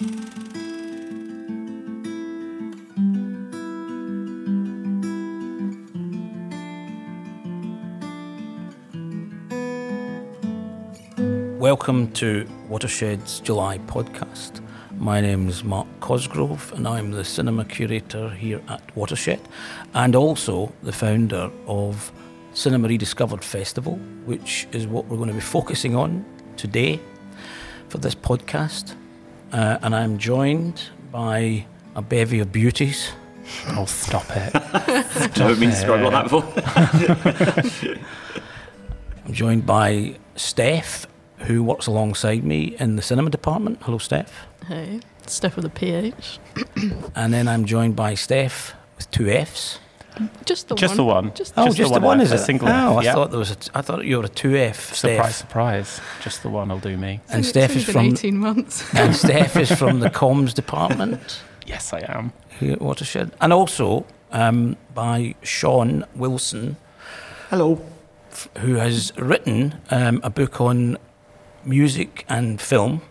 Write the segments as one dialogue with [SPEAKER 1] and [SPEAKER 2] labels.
[SPEAKER 1] Welcome to Watershed's July podcast. My name is Mark Cosgrove, and I'm the cinema curator here at Watershed, and also the founder of Cinema Rediscovered Festival, which is what we're going to be focusing on today for this podcast. Uh, and I'm joined by a bevy of beauties.
[SPEAKER 2] Oh, stop it.
[SPEAKER 3] Don't mean to struggle that before.
[SPEAKER 1] I'm joined by Steph, who works alongside me in the cinema department. Hello, Steph.
[SPEAKER 4] Hey, Steph with a PH.
[SPEAKER 1] And then I'm joined by Steph with two Fs.
[SPEAKER 4] Just the
[SPEAKER 2] Just
[SPEAKER 4] one.
[SPEAKER 2] the one.
[SPEAKER 4] Just
[SPEAKER 1] Oh,
[SPEAKER 2] Just
[SPEAKER 1] just,
[SPEAKER 2] the
[SPEAKER 1] the
[SPEAKER 2] one
[SPEAKER 1] one, is
[SPEAKER 2] a single
[SPEAKER 1] oh,
[SPEAKER 2] F,
[SPEAKER 1] I
[SPEAKER 2] yeah.
[SPEAKER 1] thought there was a. T- I thought you were a two F.
[SPEAKER 2] Surprise,
[SPEAKER 1] Steph.
[SPEAKER 2] surprise. Just the one will do me.
[SPEAKER 1] And
[SPEAKER 4] It's
[SPEAKER 1] Steph is from
[SPEAKER 4] 18 months.
[SPEAKER 1] and Steph is from the comms department
[SPEAKER 2] Yes, I am.
[SPEAKER 1] here at Watershed, and also um, by Sean Wilson,
[SPEAKER 3] Hello.
[SPEAKER 1] f- who has written um, a book on music and film.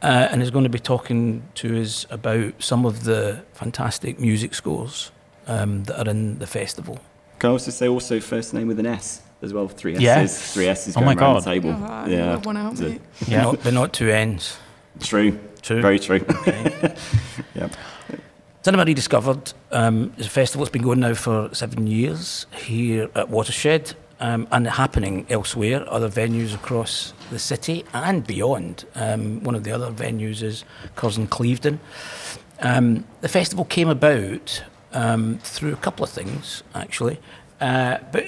[SPEAKER 1] Uh, and is going to be talking to us about some of the fantastic music scores um, that are in the festival.
[SPEAKER 3] Can I also say also first name with an S as well? Three S's.
[SPEAKER 2] Yes.
[SPEAKER 3] Three S's
[SPEAKER 2] Oh my
[SPEAKER 3] around
[SPEAKER 2] God.
[SPEAKER 3] the table.
[SPEAKER 4] Oh, I
[SPEAKER 3] yeah.
[SPEAKER 4] one out,
[SPEAKER 3] So-
[SPEAKER 4] mate.
[SPEAKER 2] Yeah.
[SPEAKER 1] Not, but not two ends.
[SPEAKER 3] True.
[SPEAKER 1] True.
[SPEAKER 3] Very true.
[SPEAKER 1] Okay.
[SPEAKER 3] Yep.
[SPEAKER 1] Cinema Rediscovered um, is a festival that's been going now for seven years here at Watershed um, and happening elsewhere, other venues across the city and beyond. Um, one of the other venues is Curzon Clevedon. Um, the festival came about um, through a couple of things, actually, uh, but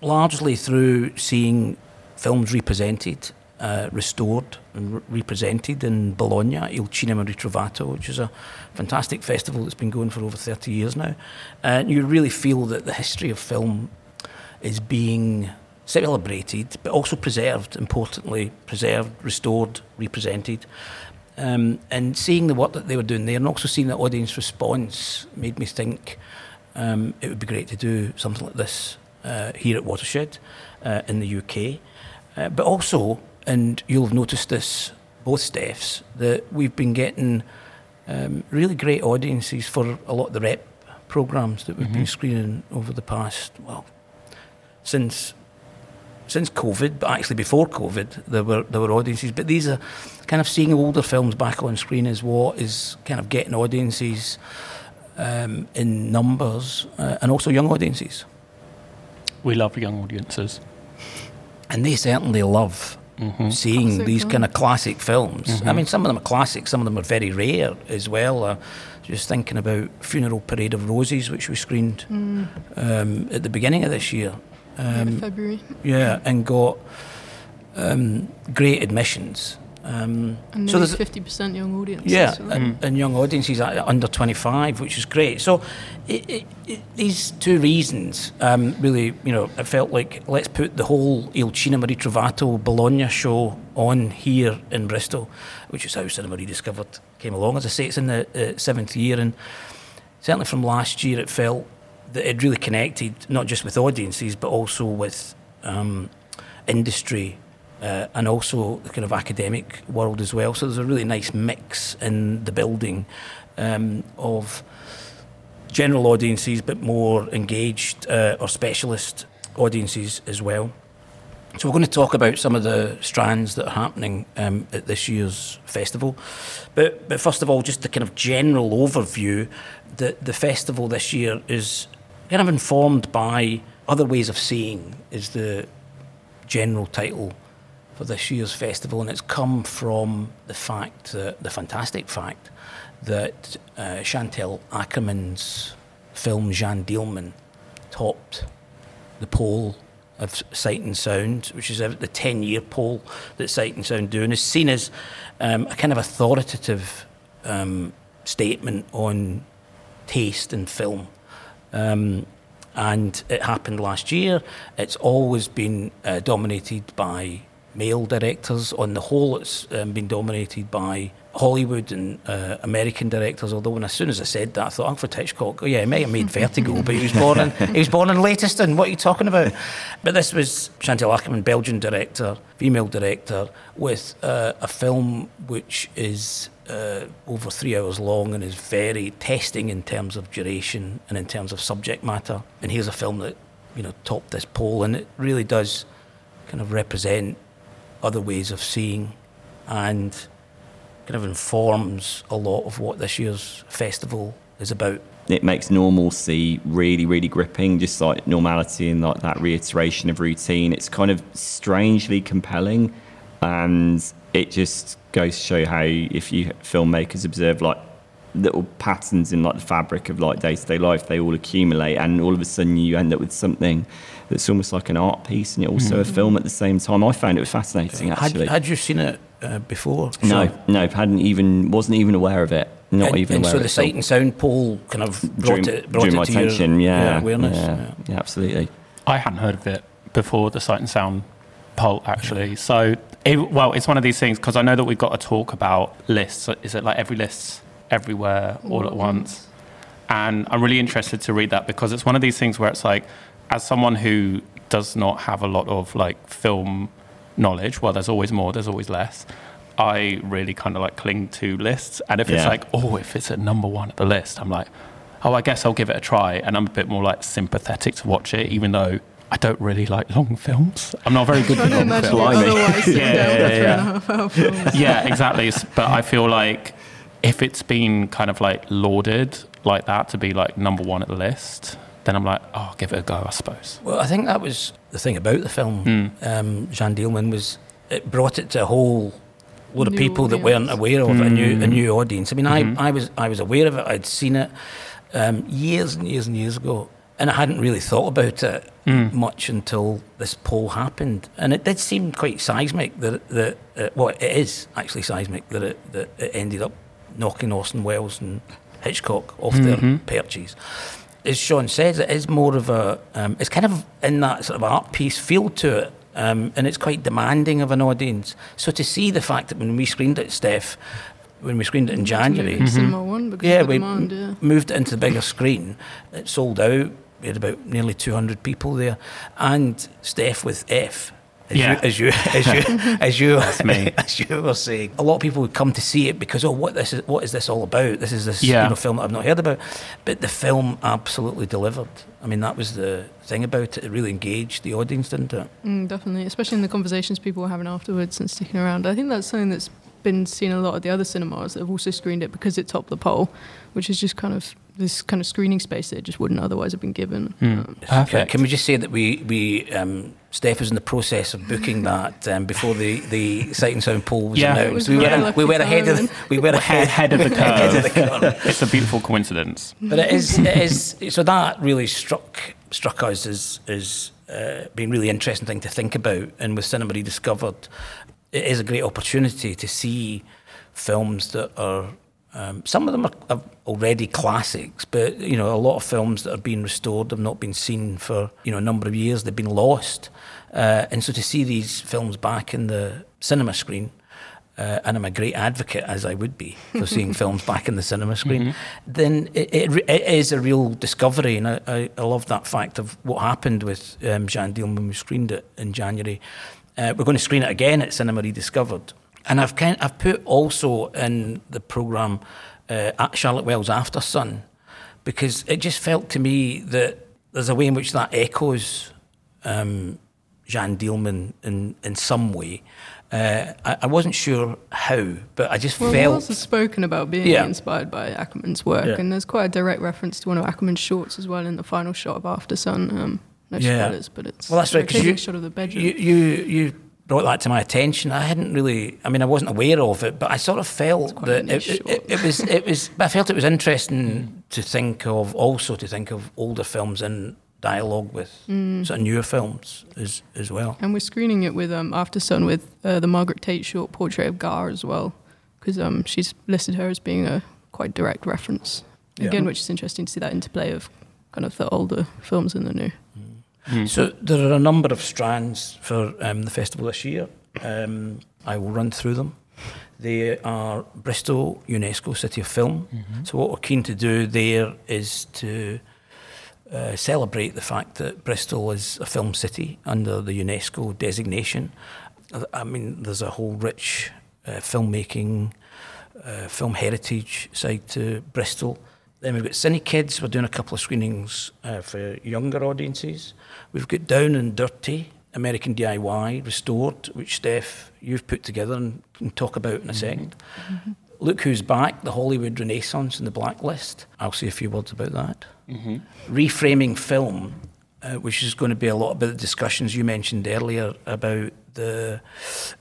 [SPEAKER 1] largely through seeing films represented, uh, restored and re- represented in Bologna, Il Cinema Ritrovato, which is a fantastic festival that's been going for over 30 years now. And you really feel that the history of film is being celebrated, but also preserved, importantly, preserved, restored, represented. Um, and seeing the work that they were doing there and also seeing the audience response made me think um, it would be great to do something like this uh, here at Watershed uh, in the UK. Uh, but also, and you'll have noticed this, both Stephs, that we've been getting um, really great audiences for a lot of the rep programs that we've been
[SPEAKER 2] Mhm.
[SPEAKER 1] screening over the past, well, since since COVID, but actually before COVID, there were there were audiences. But these are kind of seeing older films back on screen is what is kind of getting audiences um, in numbers uh, and also young audiences.
[SPEAKER 2] We love young audiences.
[SPEAKER 1] And they certainly love
[SPEAKER 2] hmm
[SPEAKER 1] seeing
[SPEAKER 4] Classic
[SPEAKER 1] these
[SPEAKER 4] films.
[SPEAKER 1] kind of classic films. I
[SPEAKER 2] Mhm.
[SPEAKER 1] mean, some of them are classic, some of them are very rare as well. Uh, just thinking about Funeral Parade of Roses, which we screened
[SPEAKER 4] Mm,
[SPEAKER 1] um, at the beginning of this year.
[SPEAKER 4] Yeah,
[SPEAKER 1] Um,
[SPEAKER 4] February.
[SPEAKER 1] yeah, and got um, great admissions. Um,
[SPEAKER 4] And
[SPEAKER 1] so there's
[SPEAKER 4] 50% young audience.
[SPEAKER 1] yeah,
[SPEAKER 4] so-
[SPEAKER 1] and, and young audiences under 25, which is great. So it, it, it, these two reasons um, really, you know, it felt like let's put the whole Il Cinema Ritrovato Bologna show on here in Bristol, which is how Cinema Rediscovered came along. As I say, it's in the uh, seventh year, and certainly from last year, it felt that it really connected not just with audiences but also with um, industry uh, and also the kind of academic world as well. So there's a really nice mix in the building um, of general audiences, but more engaged uh, or specialist audiences as well. So we're going to talk about some of the strands that are happening um, at this year's festival. But, but first of all, just the kind of general overview that the festival this year is kind of informed by other ways of seeing is the general title for this year's festival, and it's come from the fact that the fantastic fact that uh, Chantal Akerman's film Jeanne Dielman topped the poll of Sight and Sound, which is the 10 year poll that Sight and Sound do, and is seen as um, a kind of authoritative um, statement on taste in film. Um, and it happened last year. It's always been uh, dominated by male directors. On the whole, it's um, been dominated by Hollywood and uh, American directors. Although, when as soon as I said that, I thought Alfred Hitchcock. Oh yeah, he might have made Vertigo, but he was born in he was born in Leytonstone. What are you talking about? But this was Chantal Akerman, Belgian director, female director, with uh, a film which is uh, over three hours long and is very testing in terms of duration and in terms of subject matter. And here's a film that you know topped this poll, and it really does kind of represent other ways of seeing and kind of informs a lot of what this year's festival is about.
[SPEAKER 3] It makes normalcy really, really gripping, just like normality and like that reiteration of routine. It's kind of strangely compelling, and it just goes to show how if you filmmakers observe like little patterns in like the fabric of like day-to-day life, they all accumulate, and all of a sudden you end up with something that's almost like an art piece and also a film at the same time. I found it was fascinating
[SPEAKER 1] Had,
[SPEAKER 3] actually.
[SPEAKER 1] had you seen it uh, before?
[SPEAKER 3] no,
[SPEAKER 1] Sean?
[SPEAKER 3] no, hadn't even wasn't even aware of it. Not
[SPEAKER 1] and,
[SPEAKER 3] even
[SPEAKER 1] and
[SPEAKER 3] aware
[SPEAKER 1] so
[SPEAKER 3] of
[SPEAKER 1] the
[SPEAKER 3] it.
[SPEAKER 1] sight and sound poll kind of brought
[SPEAKER 3] drew,
[SPEAKER 1] it, brought
[SPEAKER 3] drew
[SPEAKER 1] it
[SPEAKER 3] my
[SPEAKER 1] to
[SPEAKER 3] attention.
[SPEAKER 1] your,
[SPEAKER 3] yeah,
[SPEAKER 1] your awareness.
[SPEAKER 3] Yeah,
[SPEAKER 1] yeah.
[SPEAKER 3] yeah, absolutely.
[SPEAKER 2] I hadn't heard of it before the Sight and Sound poll, actually. So, it, well, it's one of these things because I know that we've got to talk about lists. Is it like every list everywhere all at mm-hmm. once? And I'm really interested to read that because it's one of these things where it's like, as someone who does not have a lot of like film knowledge, well, there's always more, there's always less. I really kind of like cling to lists. And if it's like, oh, if it's at number one at the list, I'm like, oh, I guess I'll give it a try. And I'm a bit more like sympathetic to watch it, even though I don't really like long films. I'm not very good
[SPEAKER 4] Trying
[SPEAKER 2] with
[SPEAKER 4] to
[SPEAKER 2] long
[SPEAKER 4] imagine
[SPEAKER 2] films.
[SPEAKER 4] otherwise sitting
[SPEAKER 2] Yeah, yeah, yeah.
[SPEAKER 4] and a half hour films.
[SPEAKER 2] yeah, exactly. But I feel like if it's been kind of like lauded like that to be like number one at the list, then I'm like, oh, I'll give it a go, I suppose.
[SPEAKER 1] Well, I think that was the thing about the film.
[SPEAKER 2] Mm.
[SPEAKER 1] Um, Jeanne Dielman was it brought it to a whole load of
[SPEAKER 4] New
[SPEAKER 1] people that weren't aware of it, a new a
[SPEAKER 2] Mm.
[SPEAKER 1] new audience. I mean,
[SPEAKER 2] Mhm.
[SPEAKER 1] I, I was I was aware of it. I'd seen it um, years and years and years ago, and I hadn't really thought about it
[SPEAKER 2] Mm.
[SPEAKER 1] much until this poll happened, and it did seem quite seismic that that uh, well, it is actually seismic that it that it ended up knocking Orson Welles and Hitchcock off their
[SPEAKER 2] Mhm.
[SPEAKER 1] perches. As Sean says, it is more of a um, it's kind of in that sort of art piece feel to it. Um, and it's quite demanding of an audience. So to see the fact that when we screened it, Steph, when we screened it in January,
[SPEAKER 2] Mhm.
[SPEAKER 4] Cinema One because
[SPEAKER 1] yeah, we
[SPEAKER 4] demand, yeah.
[SPEAKER 1] moved it into the bigger screen. It sold out. We had about nearly 200 people there, and Steph with F. As
[SPEAKER 2] Yeah.
[SPEAKER 1] you, as you, as you, as you,
[SPEAKER 2] me.
[SPEAKER 1] as you were saying, a lot of people would come to see it because oh, what this is, what is this all about? This is this
[SPEAKER 2] Yeah.
[SPEAKER 1] you know, film that I've not heard about, but the film absolutely delivered. I mean, that was the thing about it. It really engaged the audience, didn't it?
[SPEAKER 4] Mm, definitely, especially in the conversations people were having afterwards and sticking around. I think that's something that's been seen a lot of the other cinemas that have also screened it because it topped the poll, which is just kind of this kind of screening space that it just wouldn't otherwise have been given.
[SPEAKER 2] Mm.
[SPEAKER 4] Um,
[SPEAKER 2] Perfect.
[SPEAKER 1] can we just say that we, we um, Steph was in the process of booking that um, before the, the Sight and Sound poll was
[SPEAKER 2] Yeah.
[SPEAKER 1] Announced.
[SPEAKER 4] was
[SPEAKER 1] We were,
[SPEAKER 4] very
[SPEAKER 1] we were ahead of the, we were
[SPEAKER 2] Head,
[SPEAKER 1] ahead,
[SPEAKER 2] of the
[SPEAKER 1] ahead of the
[SPEAKER 2] curve.
[SPEAKER 1] curve.
[SPEAKER 2] it's a beautiful coincidence.
[SPEAKER 1] But it is, it is so that really struck struck us as as uh, being really interesting thing to think about. And with Cinema Rediscovered, it is a great opportunity to see films that are. Um, some of them are, are already classics, but you know a lot of films that are being restored have not been seen for you know a number of years. They've been lost, uh, and so to see these films back in the cinema screen, uh, and I'm a great advocate, as I would be, for seeing films back in the cinema screen, then it, it, it is a real discovery. And I, I, I love that fact of what happened with um, Jeanne Dielman when we screened it in January. Uh, we're going to screen it again at Cinema Rediscovered. And I've, kind, I've put also in the programme uh, at Charlotte Wells Aftersun, because it just felt to me that there's a way in which that echoes um, Jeanne Dielman in, in some way. Uh, I, I wasn't sure how, but I just
[SPEAKER 4] Well,
[SPEAKER 1] felt.
[SPEAKER 4] Wells has spoken about being
[SPEAKER 1] Yeah.
[SPEAKER 4] inspired by Akerman's work,
[SPEAKER 1] Yeah.
[SPEAKER 4] and there's quite a direct reference to one of Akerman's shorts as well in the final shot of Aftersun. Um, no
[SPEAKER 1] Yeah.
[SPEAKER 4] spoilers, but it's
[SPEAKER 1] Well, that's right, 'cause you-
[SPEAKER 4] shot of the bedroom.
[SPEAKER 1] You, you you brought that to my attention. I hadn't really. I mean, I wasn't aware of it, but I sort of felt that it, it, it, was. It was. I felt it was interesting to think of. Also, to think of older films in dialogue with
[SPEAKER 4] Mm.
[SPEAKER 1] sort of newer films as as well.
[SPEAKER 4] And we're screening it with um, Aftersun with uh, the Margaret Tait short portrait of Ga as well, because um, she's listed her as being a quite direct reference.
[SPEAKER 1] Yeah.
[SPEAKER 4] Again, which is interesting to see that interplay of kind of the older films and the new.
[SPEAKER 2] Mm.
[SPEAKER 1] So there are a number of strands for um, the festival this year. Um, I will run through them. They are Bristol UNESCO City of Film. So what we're keen to do there is to uh, celebrate the fact that Bristol is a film city under the UNESCO designation. I mean, there's a whole rich uh, filmmaking, uh, film heritage side to Bristol. Then we've got Cine Kids. We're doing a couple of screenings uh, for younger audiences. We've got Down and Dirty, American DIY Restored, which Steph you've put together and can talk about in a mm-hmm. 2nd mm-hmm. Look Who's Back, the Hollywood Renaissance and the Blacklist. I'll say a few words about that. Mm-hmm. Reframing film, uh, which is going to be a lot about the discussions you mentioned earlier about the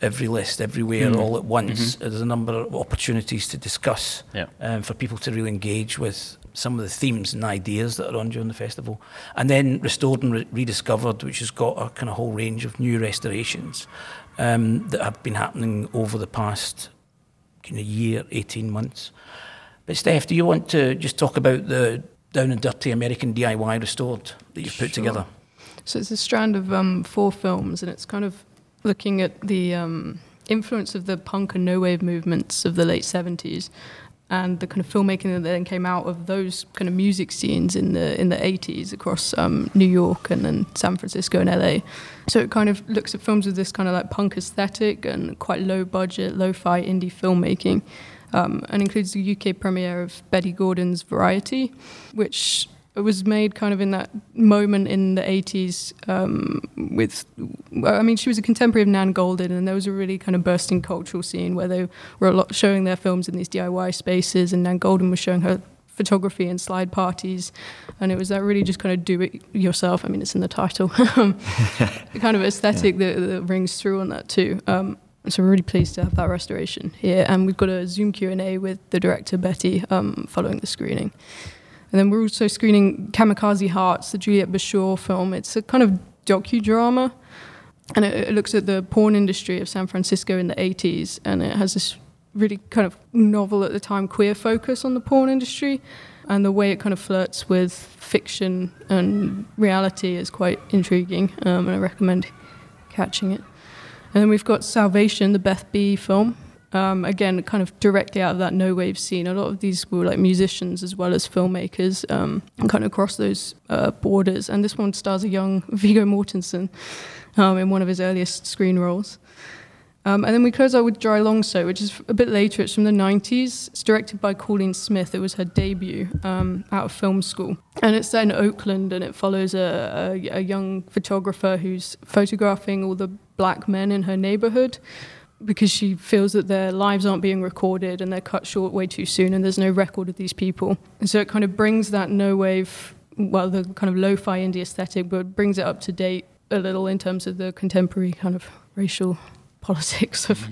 [SPEAKER 1] every list, everywhere, all at once. There's a number of opportunities to discuss
[SPEAKER 2] Yeah.
[SPEAKER 1] um, for people to really engage with some of the themes and ideas that are on during the festival. And then Restored and Re- Rediscovered, which has got a kind of whole range of new restorations um, that have been happening over the past kind of year, 18 months. But Steph, do you want to just talk about the Down and Dirty American DIY Restored that you've put
[SPEAKER 4] Sure.
[SPEAKER 1] together?
[SPEAKER 4] So it's a strand of um, four films, and it's kind of looking at the um, influence of the punk and no wave movements of the late 70s and the kind of filmmaking that then came out of those kind of music scenes in the in the 80s across um, New York and then San Francisco and LA. So it kind of looks at films with this kind of like punk aesthetic and quite low budget, lo-fi indie filmmaking. Um, and includes the UK premiere of Bette Gordon's Variety, which was made kind of in that moment in the 80s um, with, I mean, she was a contemporary of Nan Goldin, and there was a really kind of bursting cultural scene where they were a lot showing their films in these DIY spaces, and Nan Goldin was showing her photography and slide parties, and it was that really just kind of do it yourself. I mean, it's in the title, kind of aesthetic that, that rings through on that too. Um, so we're really pleased to have that restoration here, and we've got a Zoom Q and A with the director Betty um, following the screening. And then we're also screening Kamikaze Hearts, the Juliet Bashore film. It's a kind of docudrama, and it, it looks at the porn industry of San Francisco in the 80s, and it has this really kind of novel at the time queer focus on the porn industry, and the way it kind of flirts with fiction and reality is quite intriguing, um, and I recommend catching it. And then we've got Salvation, the Beth B film. Um, again, kind of directly out of that no wave scene. A lot of these were like musicians as well as filmmakers, um, and kind of across those uh, borders. And this one stars a young Viggo Mortensen um, in one of his earliest screen roles. Um, and then we close out with Drylongso, which is a bit later. It's from the 90s. It's directed by Cauleen Smith. It was her debut um, out of film school. And it's set in Oakland, and it follows a, a, a young photographer who's photographing all the black men in her neighborhood because she feels that their lives aren't being recorded and they're cut short way too soon, and there's no record of these people. And so it kind of brings that no wave, well, the kind of lo fi indie aesthetic, but brings it up to date a little in terms of the contemporary kind of racial politics of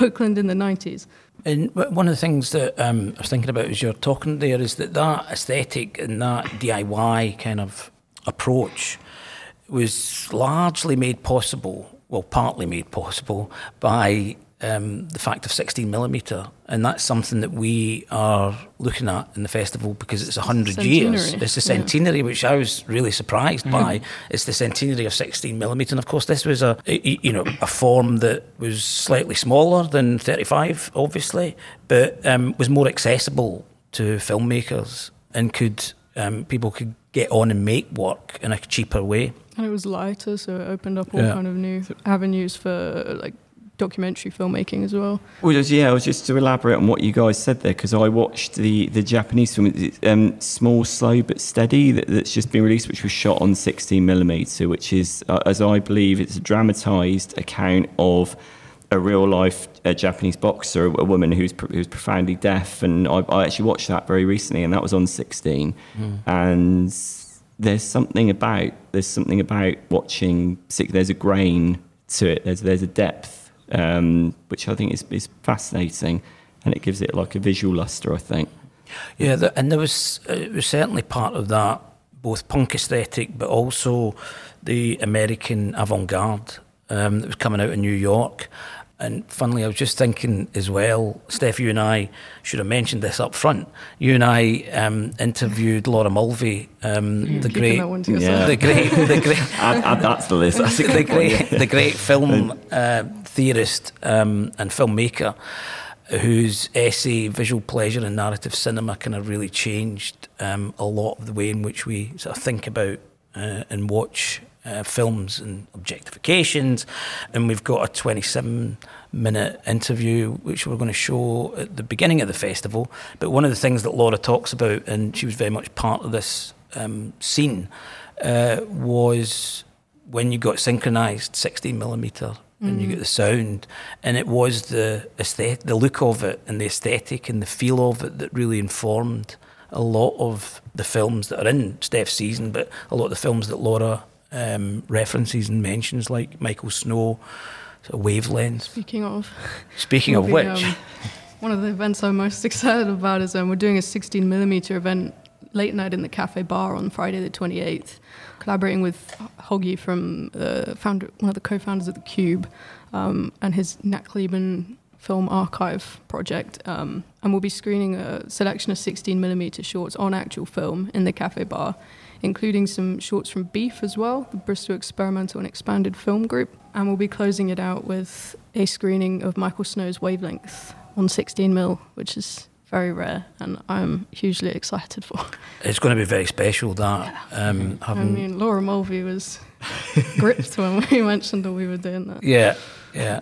[SPEAKER 4] Oakland in the 90s.
[SPEAKER 1] And one of the things that um, I was thinking about as you're talking there is that that aesthetic and that DIY kind of approach was largely made possible, well, partly made possible by um, the fact of 16 millimeter, and that's something that we are looking at in the festival because it's 100 years. It's the
[SPEAKER 4] yeah.
[SPEAKER 1] centenary, which I was really surprised by. It's the centenary of 16 millimeter, and of course, this was a a- you know a form that was slightly smaller than 35, obviously, but um, was more accessible to filmmakers and could um, people could get on and make work in a cheaper way.
[SPEAKER 4] And it was lighter, so it opened up all
[SPEAKER 1] Yeah.
[SPEAKER 4] kind of new avenues for like documentary filmmaking as well.
[SPEAKER 3] Well, just, yeah, I was just to elaborate on what you guys said there because I watched the, the Japanese film, um, Small, Slow but Steady, that, that's just been released, which was shot on 16 millimeter, which is, uh, as I believe, it's a dramatized account of a real life uh, Japanese boxer, a woman who's pr- who's profoundly deaf, and I, I actually watched that very recently, and that was on 16, and there's something about there's something about watching. There's a grain to it. There's there's a depth, um, which I think is is fascinating, and it gives it like a visual luster. I think.
[SPEAKER 1] Yeah, the, and there was it was certainly part of that both punk aesthetic, but also the American avant-garde um, that was coming out of New York. And funnily, I was just thinking as well, Steph, you and I should have mentioned this up front. You and I um, interviewed Laura Mulvey, um, the great,
[SPEAKER 4] that one to
[SPEAKER 3] Yeah.
[SPEAKER 1] the great, the great,
[SPEAKER 3] add, add that to the list. That's a
[SPEAKER 1] the
[SPEAKER 3] good one,
[SPEAKER 1] great,
[SPEAKER 3] yeah.
[SPEAKER 1] the great film uh, theorist um, and filmmaker, whose essay "Visual Pleasure and Narrative Cinema" kind of really changed um, a lot of the way in which we sort of think about uh, and watch uh, films and objectifications. And we've got a 27 minute interview which we're going to show at the beginning of the festival. But one of the things that Laura talks about, and she was very much part of this um, scene, uh, was when you got synchronized 16 millimeter and you get the sound and it was the aesthetic the look of it and the aesthetic and the feel of it that really informed a lot of the films that are in Steph's season but a lot of the films that Laura um, references and mentions like Michael Snow sort of wavelengths.
[SPEAKER 4] Speaking of,
[SPEAKER 1] speaking of which.
[SPEAKER 4] um, one of the events I'm most excited about is um, we're doing a 16 millimeter event late night in the cafe bar on Friday the 28th, collaborating with Hoggy from uh, founder, one of the co-founders of the Cube, um, and his Nachleben Film Archive project, um, and we'll be screening a selection of 16 millimeter shorts on actual film in the cafe bar, including some shorts from Beef as well, the Bristol Experimental and Expanded Film Group, and we'll be closing it out with a screening of Michael Snow's Wavelength on 16 mil, which is very rare, and I'm hugely excited for.
[SPEAKER 1] it's going to be very special that um,
[SPEAKER 4] I mean, Laura Mulvey was gripped when we mentioned that we were doing that.
[SPEAKER 1] yeah yeah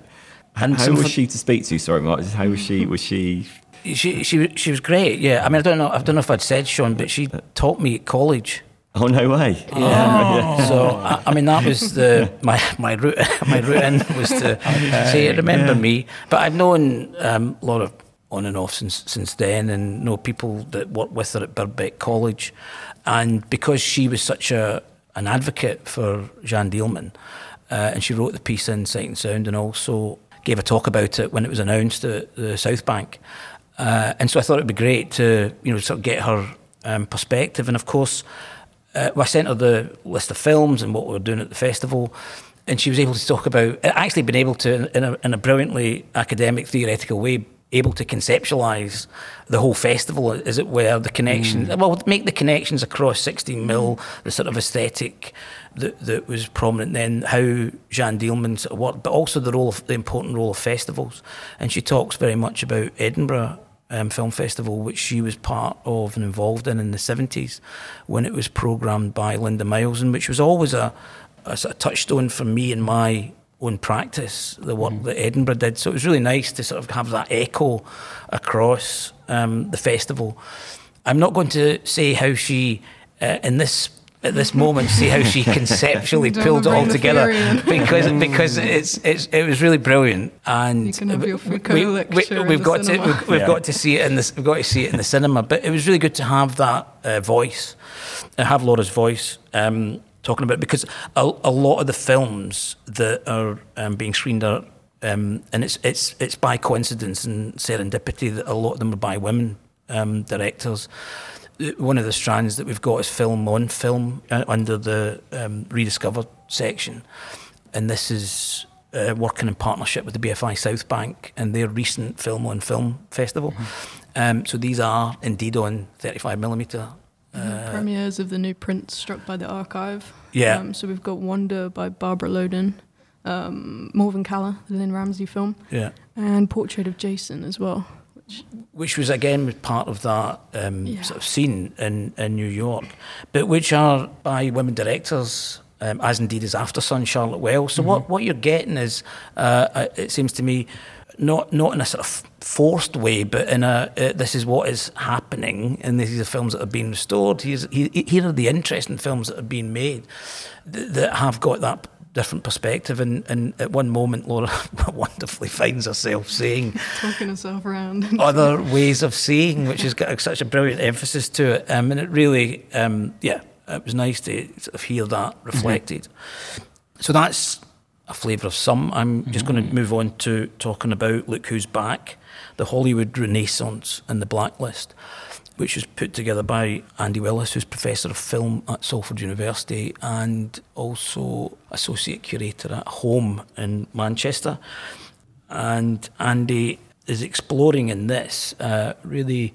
[SPEAKER 1] and
[SPEAKER 3] How
[SPEAKER 1] some
[SPEAKER 3] was she to speak to? Sorry, Mark. How was she? Was she?
[SPEAKER 1] She she was- she was great. Yeah, I mean, I don't know. I don't know if I'd said Sean, but she taught me at college.
[SPEAKER 3] Oh no way!
[SPEAKER 1] Yeah. So I, I mean, that was the my my route my route in was to say remember me. But I've known um, a lot of on and off since since then, and know people that worked with her at Birkbeck College, and because she was such a an advocate for Jeanne Dielman, uh, and she wrote the piece in Sight and Sound, and also gave a talk about it when it was announced at the South Bank. Uh, and so I thought it'd be great to, you know, sort of get her um, perspective. And of course, uh, I sent her the list of films and what we were doing at the festival, and she was able to talk about, actually been able to, in a, in a brilliantly academic, theoretical way, able to conceptualise the whole festival, as it were, the connection, well, make the connections across 16 mil, the sort of aesthetic that, that was prominent then, how Jeanne Dielman sort of worked, but also the role of, the important role of festivals. And she talks very much about Edinburgh um, Film Festival, which she was part of and involved in in the 70s when it was programmed by Lynda Myles, and which was always a, a sort of touchstone for me in my own practice, the work that Edinburgh did. So it was really nice to sort of have that echo across um, the festival. I'm not going to say how she, uh, in this at this moment, see how she conceptually
[SPEAKER 4] Don't
[SPEAKER 1] pulled it all together. because because it's it's it was really brilliant. And
[SPEAKER 4] You can have
[SPEAKER 1] we, we've
[SPEAKER 4] the
[SPEAKER 1] got to we've, we've
[SPEAKER 3] Yeah.
[SPEAKER 1] got to see it in this we've got to see it in the cinema. But it was really good to have that uh, voice uh, have Laura's voice um, talking about it. Because a, a lot of the films that are um, being screened are um, and it's it's it's by coincidence and serendipity that a lot of them are by women um, directors one of the strands that we've got is film on film uh, under the um, rediscovered section and this is uh, working in partnership with the BFI South Bank and their recent Film on Film festival. Um, so these are indeed on 35 millimeter. Uh,
[SPEAKER 4] Premieres of the new prints struck by the archive.
[SPEAKER 1] Yeah.
[SPEAKER 4] Um, so we've got Wonder by Barbara Loden, um, Morvern Callar, the Lynne Ramsay film,
[SPEAKER 1] yeah,
[SPEAKER 4] and Portrait of Jason as well.
[SPEAKER 1] Which was again part of that um,
[SPEAKER 4] Yeah.
[SPEAKER 1] sort of scene in, in New York, but which are by women directors. Um, as indeed is Aftersun, Charlotte Wells. So what, what you're getting is, uh, uh, it seems to me, not not in a sort of forced way, but in a uh, this is what is happening, and these are films that have been restored. Here's, here are the interesting films that have been made that, that have got that different perspective. And, and at one moment, Laura wonderfully finds herself saying
[SPEAKER 4] Talking herself around.
[SPEAKER 1] other ways of seeing, which has got such a brilliant emphasis to it. Um, and it really, um, yeah, it was nice to sort of hear that reflected. So that's a flavour of some. I'm just going to move on to talking about Look Who's Back, the Hollywood Renaissance and the Blacklist, which was put together by Andy Willis, who's Professor of Film at Salford University and also Associate Curator at Home in Manchester. and Andy is exploring in this uh, really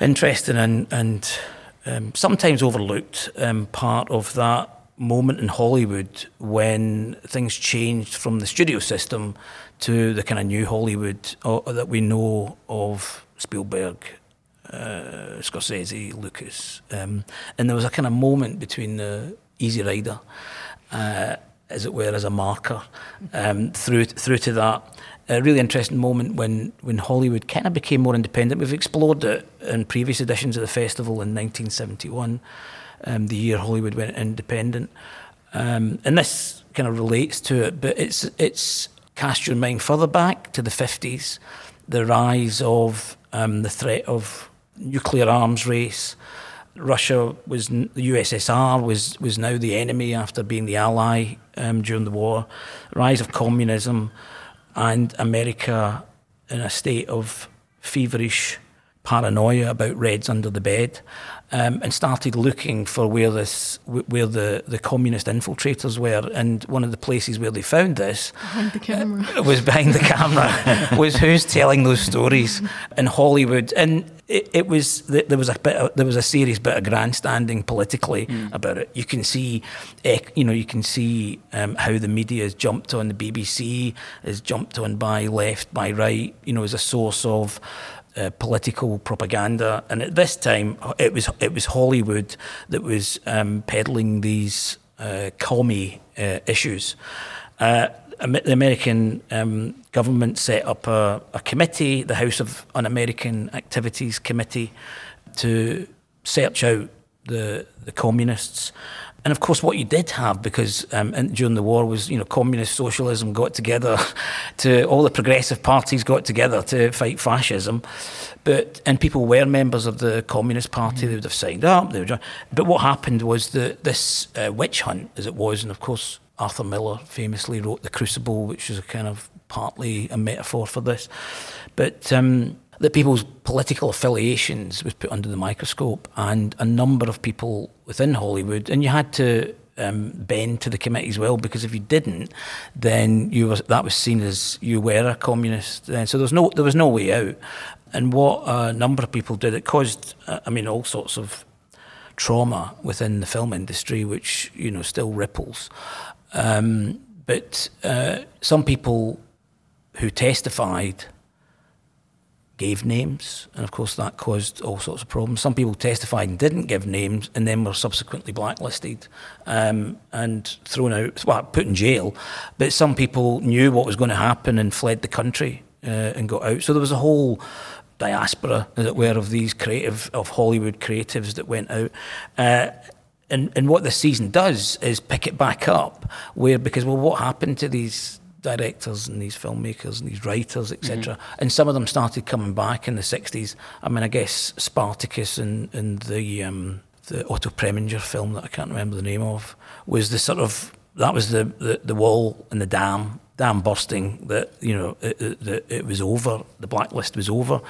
[SPEAKER 1] interesting and, and um, sometimes overlooked um, part of that moment in Hollywood when things changed from the studio system to the kind of new Hollywood uh, that we know of Spielberg, uh, Scorsese, Lucas. Um, and there was a kind of moment between the Easy Rider, uh, as it were, as a marker um, through through to that. A really interesting moment when, when Hollywood kind of became more independent. We've explored it in previous editions of the festival in 1971, um, the year Hollywood went independent. Um, and this kind of relates to it, but it's it's cast your mind further back to the 50s, the rise of um, the threat of nuclear arms race. Russia was the USSR was was now the enemy after being the ally um, during the war. Rise of communism, and America in a state of feverish paranoia about Reds under the bed, um, and started looking for where this where the, the communist infiltrators were. And one of the places where they found this
[SPEAKER 4] behind the camera
[SPEAKER 1] uh, was behind the camera was who's telling those stories in Hollywood. And it, it was there was a bit of, there was a serious bit of grandstanding politically mm. about it. You can see, you know, you can see um, how the media has jumped on the BBC, is jumped on by left, by right. You know, as a source of uh, political propaganda. And at this time, it was it was Hollywood that was um, peddling these uh, commie uh, issues. Uh, the American um, government set up a, a, committee, the House of Un-American Activities Committee, to search out the the communists and of course, what you did have, because um, during the war was, you know, communist socialism got together to all the progressive parties got together to fight fascism, but and people were members of the Communist Party. Mm. They would have signed up. They would, but what happened was that this uh, witch hunt, as it was, and of course Arthur Miller famously wrote *The Crucible*, which is a kind of partly a metaphor for this, but. Um, that people's political affiliations was put under the microscope, and a number of people within Hollywood, and you had to um, bend to the committee as well because if you didn't, then you that was seen as you were a communist. And so there was no there was no way out. And what a number of people did, it caused, uh, I mean, all sorts of trauma within the film industry, which you know still ripples. Um, but uh, some people who testified gave names, and of course that caused all sorts of problems. Some people testified and didn't give names, and then were subsequently blacklisted um, and thrown out, well, put in jail. But some people knew what was going to happen and fled the country uh, and got out. So there was a whole diaspora, as it were, of these creative, of Hollywood creatives that went out. Uh, and, and what this season does is pick it back up, where because well, what happened to these directors and these filmmakers and these writers, etc. Mm-hmm. And some of them started coming back in the '60s. I mean, I guess Spartacus and, and the um, the Otto Preminger film that I can't remember the name of was the sort of that was the, the, the wall and the dam dam bursting that you know it, it, it was over. The blacklist was over.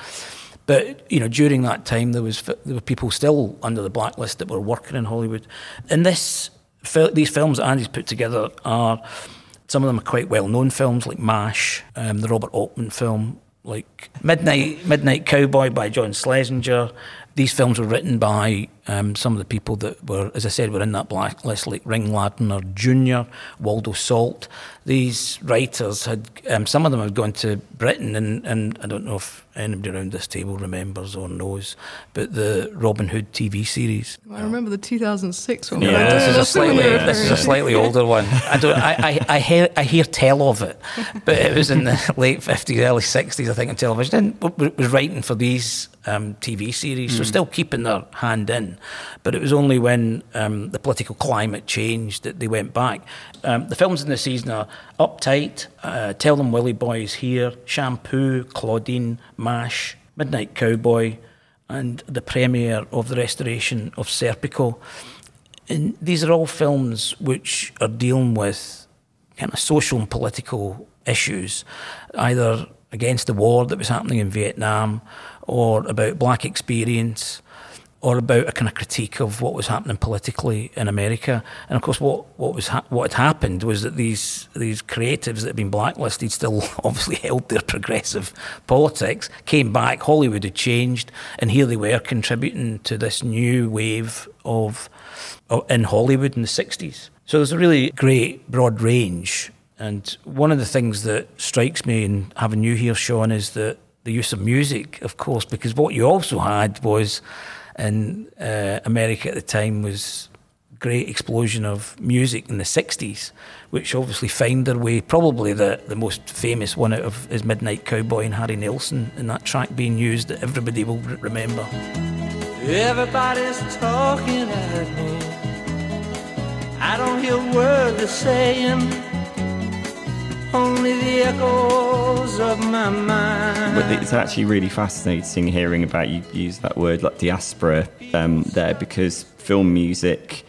[SPEAKER 1] But you know, during that time, there was there were people still under the blacklist that were working in Hollywood, and this these films that Andy's put together are some of them are quite well known films like MASH, um, the Robert Altman film, like Midnight Midnight Cowboy by John Schlesinger. These films were written by um, some of the people that were, as I said, were in that blacklist, like Ring Lardner Jr., Waldo Salt. These writers had, um, some of them had gone to Britain, and, and I don't know if anybody around this table remembers or knows, but the Robin Hood TV series.
[SPEAKER 4] I remember the 2006 one.
[SPEAKER 1] Yeah, this is a slightly this is a slightly older one. I don't. I, I, I hear I hear tell of it, but it was in the late 50s, early 60s, I think, on television. And was writing for these um, TV series, mm. so hmm. still keeping their hand in. But it was only when um, the political climate changed that they went back. Um, the films in the season are Uptight, uh, Tell Them Willie Boy's Here, Shampoo, Claudine, MASH, Midnight Cowboy, and the premiere of the restoration of Serpico. And these are all films which are dealing with kind of social and political issues, either against the war that was happening in Vietnam or about black experience or about a kind of critique of what was happening politically in America. And of course, what what was ha- what had happened was that these these creatives that had been blacklisted still obviously held their progressive politics, came back, Hollywood had changed, and here they were contributing to this new wave of, of in Hollywood in the '60s. So there's a really great broad range. And one of the things that strikes me in having you here, Sean, is that the use of music, of course, because what you also had was in uh, America at the time was great explosion of music in the 60s, which obviously found their way. Probably the, the most famous one out of is Midnight Cowboy and Harry Nilsson, and that track being used that everybody will remember.
[SPEAKER 5] Everybody's talking at me. I don't hear a word they're saying only the echoes of my mind.
[SPEAKER 3] But it's actually really fascinating hearing about you use that word like diaspora um, there because film music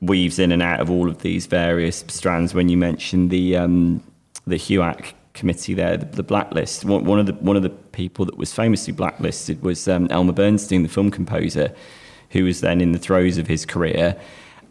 [SPEAKER 3] weaves in and out of all of these various strands. When you mentioned the um, the HUAC committee there, the, the blacklist, one, one, of the one of the people that was famously blacklisted was um, Elmer Bernstein, the film composer, who was then in the throes of his career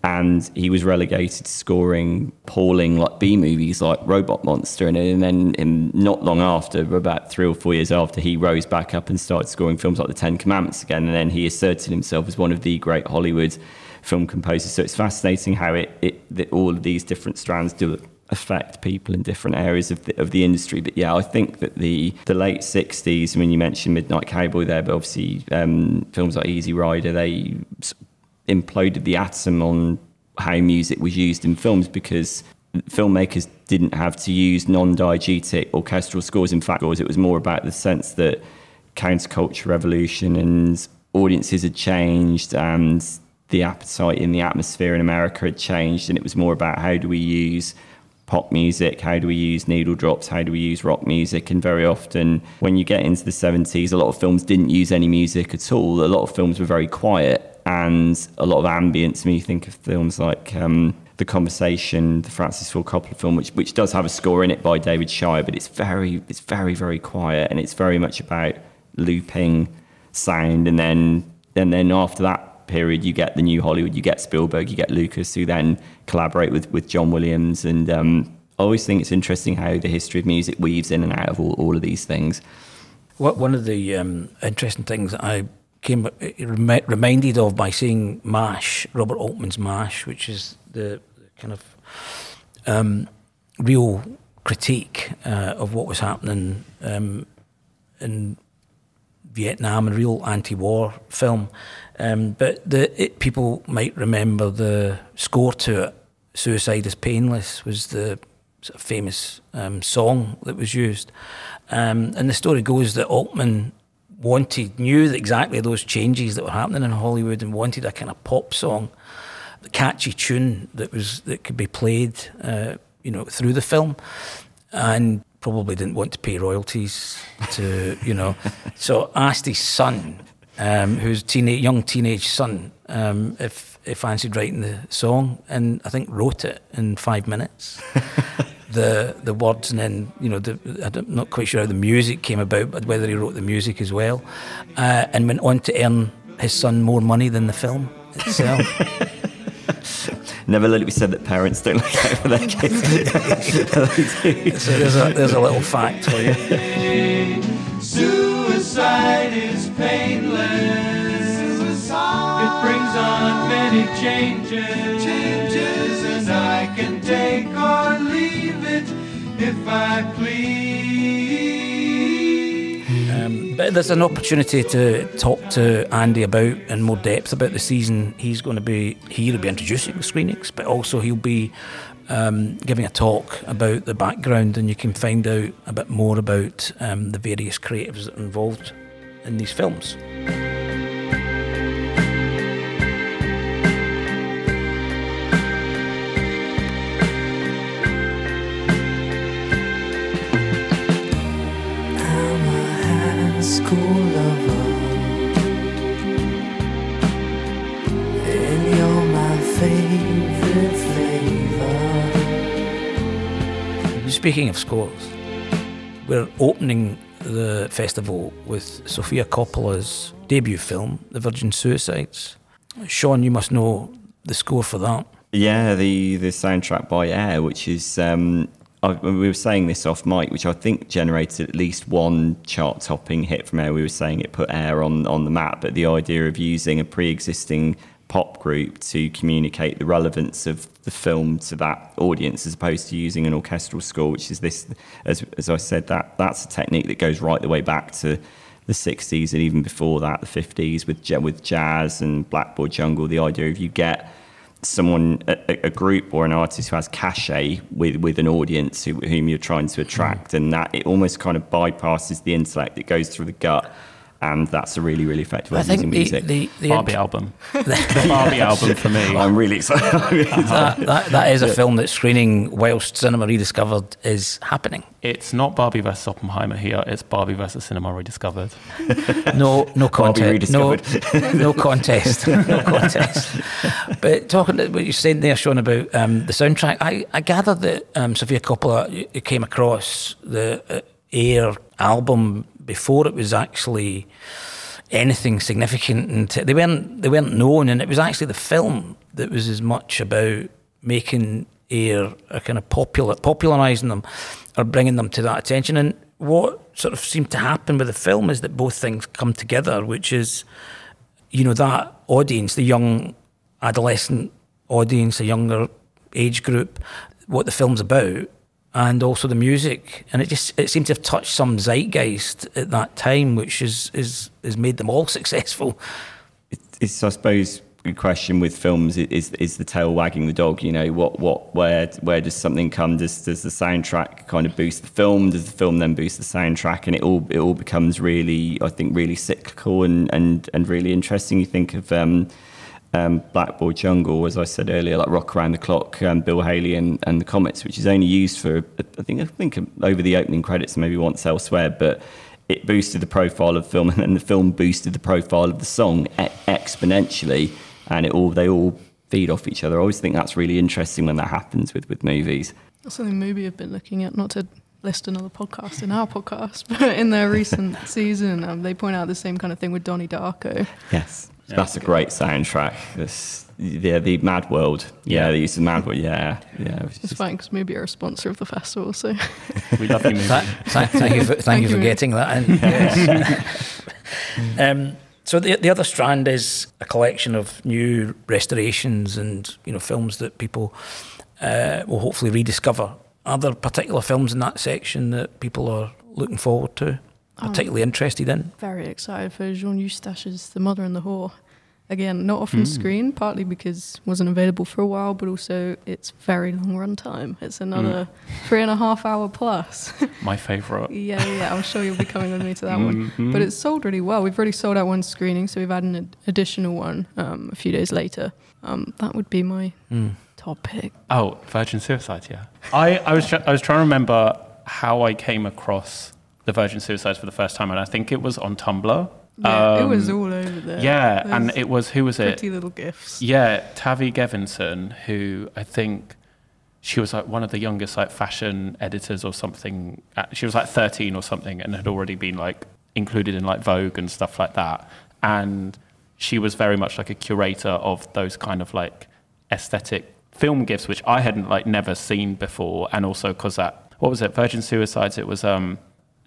[SPEAKER 3] and he was relegated to scoring appalling like B movies like Robot Monster, and, and then in, not long after, about three or four years after, he rose back up and started scoring films like The Ten Commandments again, and then he asserted himself as one of the great Hollywood film composers. So it's fascinating how it, it that all of these different strands do affect people in different areas of the, of the industry. But yeah, I think that the the late '60s, I mean, you mentioned Midnight Cowboy there, but obviously um, films like Easy Rider, they imploded the atom on how music was used in films because filmmakers didn't have to use non-diegetic orchestral scores. In fact, it was more about the sense that counterculture revolution and audiences had changed and the appetite in the atmosphere in America had changed and it was more about how do we use pop music, how do we use needle drops, how do we use rock music and very often when you get into the 70s a lot of films didn't use any music at all. A lot of films were very quiet and a lot of ambience. I think of films like um, The Conversation, the Francis Ford Coppola film, which which does have a score in it by David Shire, but it's very it's very very quiet, and it's very much about looping sound, and then and then after that period, you get the new Hollywood, you get Spielberg, you get Lucas, who then collaborate with with John Williams, and um, I always think it's interesting how the history of music weaves in and out of all, all of these things.
[SPEAKER 1] What one of the um, interesting things I came reminded of by seeing Mash, Robert Altman's Mash, which is the kind of um, real critique uh, of what was happening um, in Vietnam, a real anti-war film. Um, but the it, people might remember the score to it. "Suicide is Painless" was the sort of famous um, song that was used, um, and the story goes that Altman wanted, knew exactly those changes that were happening in Hollywood and wanted a kind of pop song, a catchy tune that was that could be played, uh, you know, through the film, and probably didn't want to pay royalties to, you know, so asked his son, um, who's teenage, young teenage son, um, if if fancied writing the song, and I think wrote it in five minutes. the the words, and then you know, the, I'm not quite sure how the music came about, but whether he wrote the music as well, uh, and went on to earn his son more money than the film itself.
[SPEAKER 3] Never let it be said that parents don't look out for their kids.
[SPEAKER 1] so there's a there's a little fact for you.
[SPEAKER 5] Suicide is painless. Suicide. It brings on many changes. Changes, if I please.
[SPEAKER 1] Um, but there's an opportunity to talk to Andy about in more depth about the season. He's going to be here to be introducing the screenings, but also he'll be um, giving a talk about the background, and you can find out a bit more about um, the various creatives that are involved in these films. Speaking of scores, we're opening the festival with Sofia Coppola's debut film, The Virgin Suicides. Sean, you must know the score for that.
[SPEAKER 3] Yeah, the the soundtrack by Air, which is um, I, we were saying this off mic, which I think generated at least one chart-topping hit from Air. We were saying it put Air on on the map, but the idea of using a pre-existing pop group to communicate the relevance of the film to that audience, as opposed to using an orchestral score, which is this, as as I said, that that's a technique that goes right the way back to the 60s and even before that, the 50s with with jazz and Blackboard Jungle. The idea of you get someone, a, a group or an artist who has cachet with, with an audience who, whom you're trying to attract, and that it almost kind of bypasses the intellect. It goes through the gut, and that's a really, really effective way
[SPEAKER 1] I
[SPEAKER 3] of
[SPEAKER 1] think
[SPEAKER 3] using
[SPEAKER 1] the,
[SPEAKER 3] music.
[SPEAKER 1] the, the
[SPEAKER 2] Barbie album. the Barbie album for me.
[SPEAKER 3] I'm really excited.
[SPEAKER 1] that, that, that is a film that's screening whilst Cinema Rediscovered is happening.
[SPEAKER 2] It's not Barbie versus Oppenheimer here. It's Barbie versus Cinema Rediscovered.
[SPEAKER 1] No, no contest. No,
[SPEAKER 3] rediscovered.
[SPEAKER 1] no contest. No contest. But talking to what you're saying there, Sean, about um, the soundtrack, I, I gather that um, Sofia Coppola you- you came across the uh, Air album before it was actually anything significant, and t- they weren't they weren't known, and it was actually the film that was as much about making Air a kind of popular, popularising them, or bringing them to that attention. And what sort of seemed to happen with the film is that both things come together, which is, you know, that audience, the young adolescent audience, a younger age group, what the film's about, and also the music. And it just it seemed to have touched some zeitgeist at that time, which is is has made them all successful.
[SPEAKER 3] it's I suppose good question with films. Is is the tail wagging the dog? You know what what where where does something come? Does does the soundtrack kind of boost the film? Does the film then boost the soundtrack? And it all it all becomes really I think really cyclical and and and really interesting. You think of um um, Blackboard Jungle, as I said earlier, like Rock Around the Clock, um, Bill Haley and, and the Comets, which is only used for I think I think over the opening credits, and maybe once elsewhere, but it boosted the profile of the film, and then the film boosted the profile of the song e- exponentially, and it all they all feed off each other. I always think that's really interesting when that happens with with movies.
[SPEAKER 4] That's something MUBI have been looking at, not to list another podcast in our podcast, but in their recent season, um, they point out the same kind of thing with Donnie Darko.
[SPEAKER 3] Yes, that's a great soundtrack. This, yeah, the Mad World. Yeah,
[SPEAKER 2] Yeah.
[SPEAKER 3] the use of Mad World. Yeah, yeah. it
[SPEAKER 4] It's
[SPEAKER 3] just-
[SPEAKER 4] fine because maybe you're a sponsor of the festival, so
[SPEAKER 2] We love you, MUBI.
[SPEAKER 1] Tha- tha- thank you for, thank you for
[SPEAKER 4] you.
[SPEAKER 1] getting that in. Yes. um, so the the other strand is a collection of new restorations and you know films that people uh, will hopefully rediscover. Are there particular films in that section that people are looking forward to, particularly interested in?
[SPEAKER 4] very excited for Jean Eustache's The Mother and the Whore. Again, not often screened, partly because wasn't available for a while, but also it's very long run time. It's another three and a half hour plus.
[SPEAKER 2] My favourite.
[SPEAKER 4] yeah, yeah, I'm sure you'll be coming with me to that one. But it's sold really well. We've already sold out one screening, so we've had an ad- additional one um, a few days later. Um, that would be my top pick.
[SPEAKER 2] Oh, Virgin Suicides, yeah. I, I was tr- I was trying to remember how I came across the Virgin Suicides for the first time, and I think it was on Tumblr.
[SPEAKER 4] Yeah, it
[SPEAKER 2] Um,
[SPEAKER 4] was all over there.
[SPEAKER 2] Yeah, and it was who was it?
[SPEAKER 4] pretty little gifts.
[SPEAKER 2] Yeah, Tavi Gevinson, who I think she was like one of the youngest like fashion editors or something. She was like 13 or something and had already been like included in like Vogue and stuff like that. And she was very much like a curator of those kind of like aesthetic film gifts, which I hadn't like never seen before. And also because that, what was it? Virgin Suicides. It was um,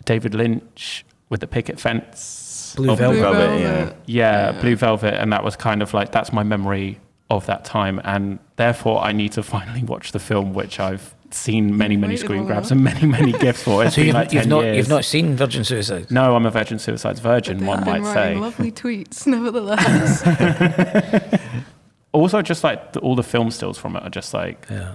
[SPEAKER 2] David Lynch with the picket fence.
[SPEAKER 1] Blue
[SPEAKER 2] of-
[SPEAKER 1] Velvet.
[SPEAKER 4] Blue
[SPEAKER 3] Velvet,
[SPEAKER 4] Velvet.
[SPEAKER 2] yeah, Blue Velvet, and that was kind of like that's my memory of that time, and therefore I need to finally watch the film, which I've seen many, many screen grabs and many, many gifts for. It's
[SPEAKER 1] So
[SPEAKER 2] been
[SPEAKER 1] you've,
[SPEAKER 2] like
[SPEAKER 1] you've not
[SPEAKER 2] years.
[SPEAKER 1] you've not seen Virgin Suicide?
[SPEAKER 2] No, I'm a Virgin Suicides virgin, one
[SPEAKER 4] been
[SPEAKER 2] might say.
[SPEAKER 4] lovely tweets, nevertheless.
[SPEAKER 2] Also, just like the, all the film stills from it are just like
[SPEAKER 1] Yeah.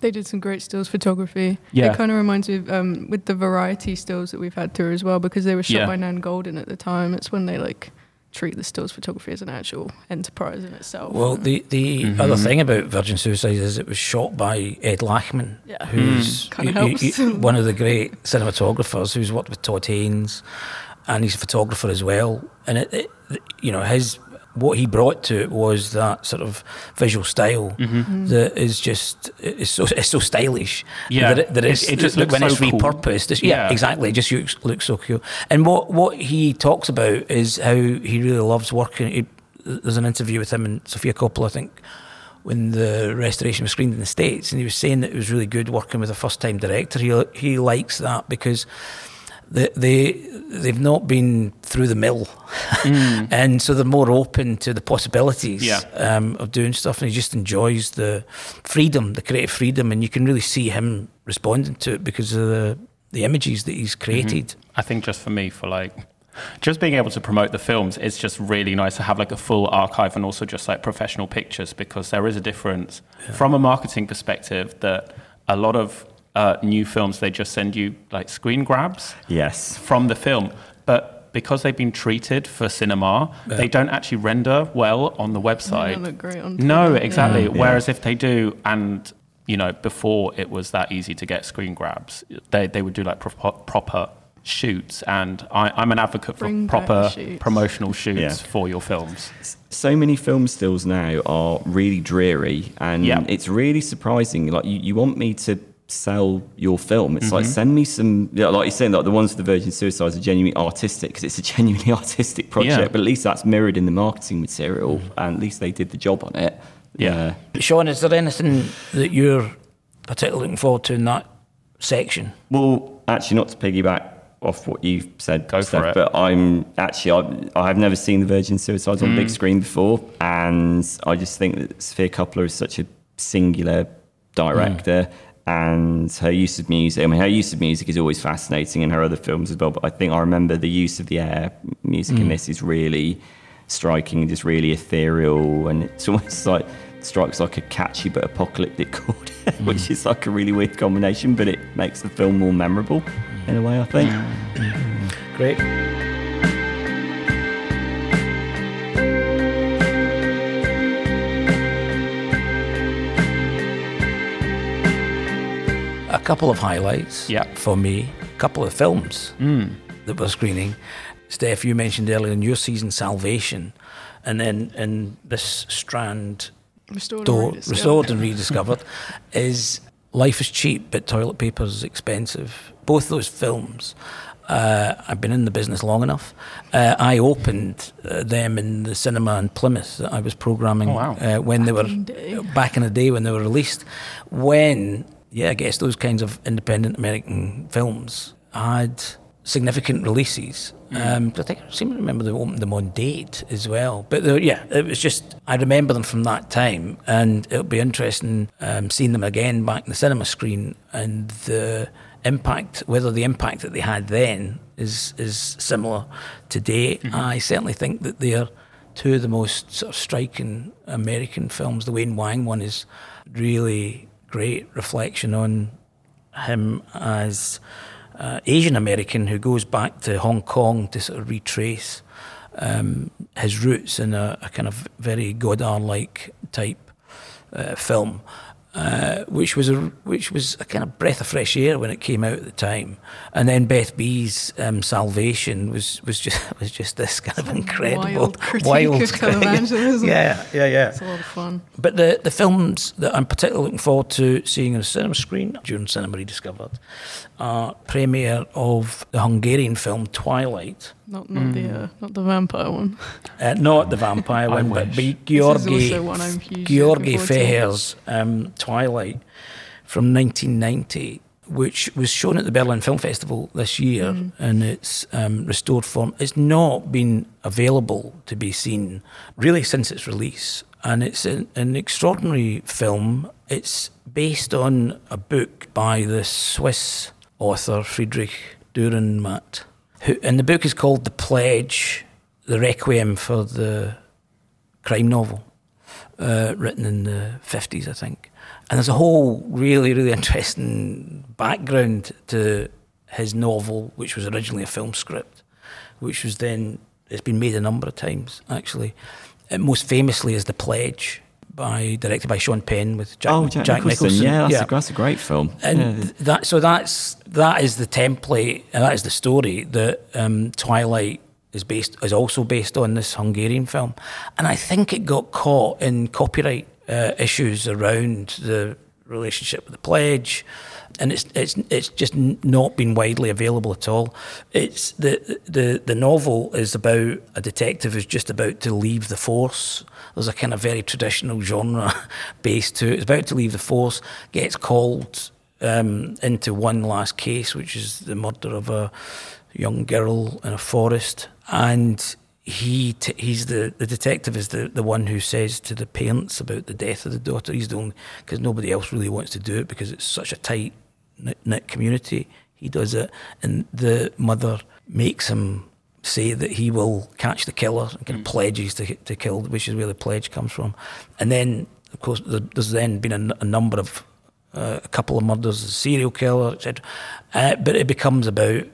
[SPEAKER 4] They did some great stills photography.
[SPEAKER 2] Yeah.
[SPEAKER 4] It kind of reminds me of um, with the variety stills that we've had through as well because they were shot
[SPEAKER 2] Yeah.
[SPEAKER 4] by Nan Goldin at the time. It's when they like treat the stills photography as an actual enterprise in itself.
[SPEAKER 1] Well, the the
[SPEAKER 2] Mm-hmm.
[SPEAKER 1] other thing about Virgin Suicide is it was shot by Ed Lachman,
[SPEAKER 4] Yeah.
[SPEAKER 1] who's
[SPEAKER 4] Kinda
[SPEAKER 1] y- y- y- one of the great cinematographers who's worked with Todd Haynes, and he's a photographer as well. And it, it you know, his what he brought to it was that sort of visual style mm-hmm. Mm-hmm. that is just it's so it's so stylish.
[SPEAKER 2] Yeah.
[SPEAKER 1] that it, that
[SPEAKER 2] It-
[SPEAKER 1] it's,
[SPEAKER 2] it just
[SPEAKER 1] that
[SPEAKER 2] looks
[SPEAKER 1] when
[SPEAKER 2] so
[SPEAKER 1] it's
[SPEAKER 2] cool.
[SPEAKER 1] repurposed. It's, yeah,
[SPEAKER 2] Yeah.
[SPEAKER 1] exactly. It just looks, looks so cool. And what what he talks about is how he really loves working. He, there's an interview with him and Sofia Coppola, I think, when the restoration was screened in the states, and he was saying that it was really good working with a first time director. He he likes that because they, they they've not been through the mill, and so they're more open to the possibilities
[SPEAKER 2] Yeah.
[SPEAKER 1] um, of doing stuff, and he just enjoys the freedom, the creative freedom, and you can really see him responding to it because of the the images that he's created.
[SPEAKER 2] I think just for me, for like, just being able to promote the films, it's just really nice to have like a full archive and also just like professional pictures because there is a difference from a marketing perspective that a lot of uh, new films they just send you like screen grabs
[SPEAKER 3] Yes.
[SPEAKER 2] from the film, but because they've been treated for cinema, they don't actually render well on the
[SPEAKER 4] They
[SPEAKER 2] website.
[SPEAKER 4] don't look great on
[SPEAKER 2] No, exactly.
[SPEAKER 3] Yeah.
[SPEAKER 2] Whereas if they do, and you know, before it was that easy to get screen grabs, they they would do like proper, proper shoots. And I, I'm an advocate for
[SPEAKER 4] Bring
[SPEAKER 2] proper
[SPEAKER 4] shoots.
[SPEAKER 2] promotional shoots
[SPEAKER 3] Yeah.
[SPEAKER 2] for your films.
[SPEAKER 3] so many film stills now are really dreary and
[SPEAKER 2] Yeah.
[SPEAKER 3] it's really surprising like you, you want me to sell your film it's
[SPEAKER 2] Mm-hmm.
[SPEAKER 3] like send me some yeah, like you're saying like the ones for the virgin suicides are genuinely artistic because it's a genuinely artistic project
[SPEAKER 2] Yeah.
[SPEAKER 3] but at least that's mirrored in the marketing material and at least they did the job on it
[SPEAKER 2] Yeah.
[SPEAKER 1] Sean, is there anything that you're particularly looking forward to in that section?
[SPEAKER 3] Well, actually, not to piggyback off what you've said,
[SPEAKER 2] Go for
[SPEAKER 3] Steph,
[SPEAKER 2] it.
[SPEAKER 3] but I'm actually I, I have never seen the Virgin Suicides on
[SPEAKER 2] Mm.
[SPEAKER 3] big screen before, and I just think that Sofia Coppola is such a singular director. And her use of music, I mean, her use of music is always fascinating in her other films as well. But I think I remember the use of the air music
[SPEAKER 2] Mm.
[SPEAKER 3] in this is really striking and just really ethereal. And it's almost like strikes like a catchy but apocalyptic chord,
[SPEAKER 2] Mm.
[SPEAKER 3] which is like a really weird combination, but it makes the film more memorable in a way, I think.
[SPEAKER 1] Great. Couple of highlights
[SPEAKER 2] Yeah.
[SPEAKER 1] for me, a couple of films that were screening. Steph, you mentioned earlier in your season Salvation, and then in this strand
[SPEAKER 4] Restored,
[SPEAKER 1] door,
[SPEAKER 4] and rediscovered.
[SPEAKER 1] restored and rediscovered is Life is Cheap, but Toilet Paper is Expensive. Both those films, uh, I've been in the business long enough. Uh, I opened uh, them in the cinema in Plymouth that I was programming
[SPEAKER 2] Oh, wow.
[SPEAKER 1] uh, when they were
[SPEAKER 4] in the day.
[SPEAKER 1] back in the day when they were released. When, yeah, I guess those kinds of independent American films had significant releases. Um, I think I seem to remember they opened them on date as well. But yeah, it was just I remember them from that time, and it'll be interesting um, seeing them again back in the cinema screen and the impact, whether the impact that they had then is is similar today. I certainly think that they are two of the most sort of striking American films. The Wayne Wang one is really great reflection on him as uh, Asian American who goes back to Hong Kong to sort of retrace um, his roots in a, a kind of very Godard-like type uh, film. Uh, which was a which was a kind of breath of fresh air when it came out at the time, and then Beth B's um, Salvation was was just was just this kind of incredible
[SPEAKER 4] wild critique of televangelism.
[SPEAKER 1] yeah, yeah, yeah.
[SPEAKER 4] It's a lot of fun.
[SPEAKER 1] But the, the films that I'm particularly looking forward to seeing on a cinema screen during Cinema Rediscovered are premiere of the Hungarian film Twilight.
[SPEAKER 4] Not not the uh, not the vampire one.
[SPEAKER 1] Uh, not the vampire one, but
[SPEAKER 2] wish.
[SPEAKER 1] be
[SPEAKER 4] This
[SPEAKER 1] Georgi,
[SPEAKER 4] also one I'm hugely
[SPEAKER 1] Georgi
[SPEAKER 4] looking forward to.
[SPEAKER 1] Feher's um, Twilight from 1990, which was shown at the Berlin Film Festival this year
[SPEAKER 4] Mm.
[SPEAKER 1] in its um, restored form. It's not been available to be seen really since its release, and it's an, an extraordinary film. It's based on a book by the Swiss author Friedrich Dürrenmatt, who, and the book is called The Pledge, the Requiem for the crime novel, uh, written in the 50s, I think. And there's a whole really, really interesting background to his novel, which was originally a film script, which was then, it's been made a number of times, actually. Uh, most famously is The Pledge, by directed by Sean Penn with Jack,
[SPEAKER 3] oh, Jack, Nicholson. Yeah, that's, A, that's a great film.
[SPEAKER 1] and
[SPEAKER 3] Yeah.
[SPEAKER 1] th- that so that's that is the template and that is the story that um, Twilight is based is also based on this Hungarian film, and I think it got caught in copyright uh, issues around the relationship with the pledge, and it's it's it's just not been widely available at all. It's the the the novel is about a detective who's just about to leave the force. There's a kind of very traditional genre base to it. It's about to leave the force, gets called um, into one last case, which is the murder of a young girl in a forest, and he t- he's the the detective is the the one who says to the parents about the death of the daughter. He's the only because nobody else really wants to do it because it's such a tight knit, community. He does it, and the mother makes him say that he will catch the killer and kind of pledges to to kill, which is where the pledge comes from. And then, of course, there, there's then been a number of uh, a couple of murders, a serial killer, etc. Uh, but it becomes about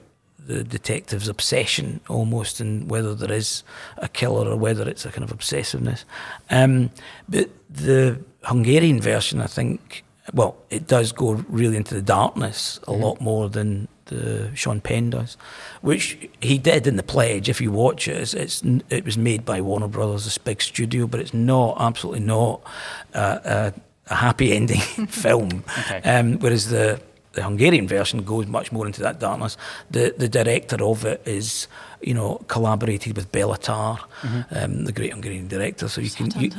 [SPEAKER 1] the detective's obsession almost, and whether there is a killer or whether it's a kind of obsessiveness. Um, but the Hungarian version, I think, well, it does go really into the darkness a lot more than the Sean Penn does, which he did in the pledge. If you watch it, it's, it's it was made by Warner Brothers, this big studio, but it's not absolutely not uh, a, a happy ending film.
[SPEAKER 2] Okay.
[SPEAKER 1] Um, whereas the the Hungarian version goes much more into that darkness. The the director of it is, you know, collaborated with Béla Tarr, um, the great Hungarian director. So you can you,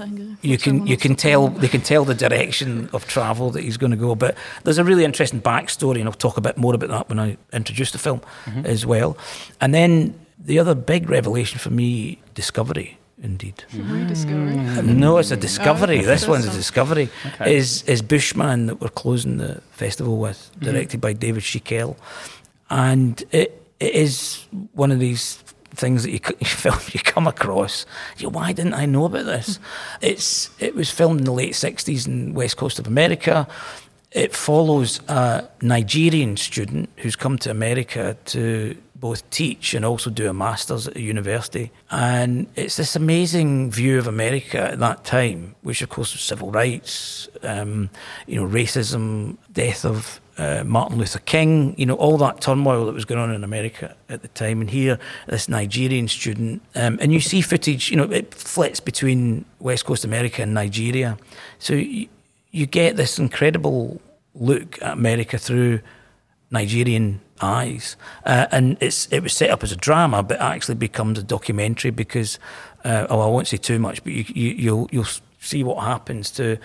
[SPEAKER 1] you can you can tell they can tell the direction of travel that he's going to go. But there's a really interesting backstory, and I'll talk a bit more about that when I introduce the film as well. And then the other big revelation for me, Discovery. Indeed.
[SPEAKER 4] Rediscovery. Mm.
[SPEAKER 1] No, oh, it's a discovery.
[SPEAKER 4] okay.
[SPEAKER 1] This one's a discovery.
[SPEAKER 2] Okay.
[SPEAKER 1] Is is Bushman that we're closing the festival with, directed by David Schickele, and it it is one of these things that you, you film you come across. You, why didn't I know about this? It's it was filmed in the late '60s in west coast of America. It follows a Nigerian student who's come to America to both teach and also do a master's at a university. And it's this amazing view of America at that time, which of course was civil rights, um, you know, racism, death of uh, Martin Luther King, you know, all that turmoil that was going on in America at the time. And here, this Nigerian student, um, and you see footage, you know, it flits between West Coast America and Nigeria. So you, you get this incredible look at America through Nigerian eyes, uh, and it's it was set up as a drama, but actually becomes a documentary because, uh, oh, I won't say too much, but you, you you'll you'll see what happens to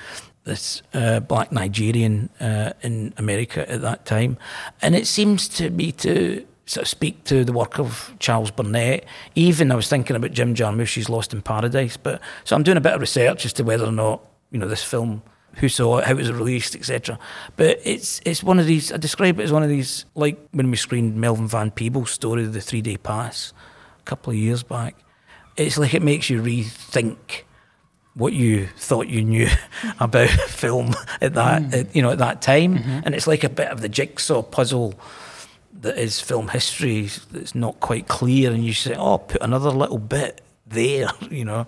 [SPEAKER 1] this uh, black Nigerian uh, in America at that time, and it seems to me to sort of speak to the work of Charles Burnett. Even I was thinking about Jim Jarmusch's Lost in Paradise, but so I'm doing a bit of research as to whether or not you know this film who saw it, how it was released, etc. But it's it's one of these. I describe it as one of these, like when we screened Melvin Van Peebles' story, of The Three Day Pass, a couple of years back. It's like it makes you rethink what you thought you knew about film at that, mm. at, you know, at that time, mm-hmm. and it's like a bit of the jigsaw puzzle that is film history that's not quite clear, and you say, "Oh, put another little bit there," you know.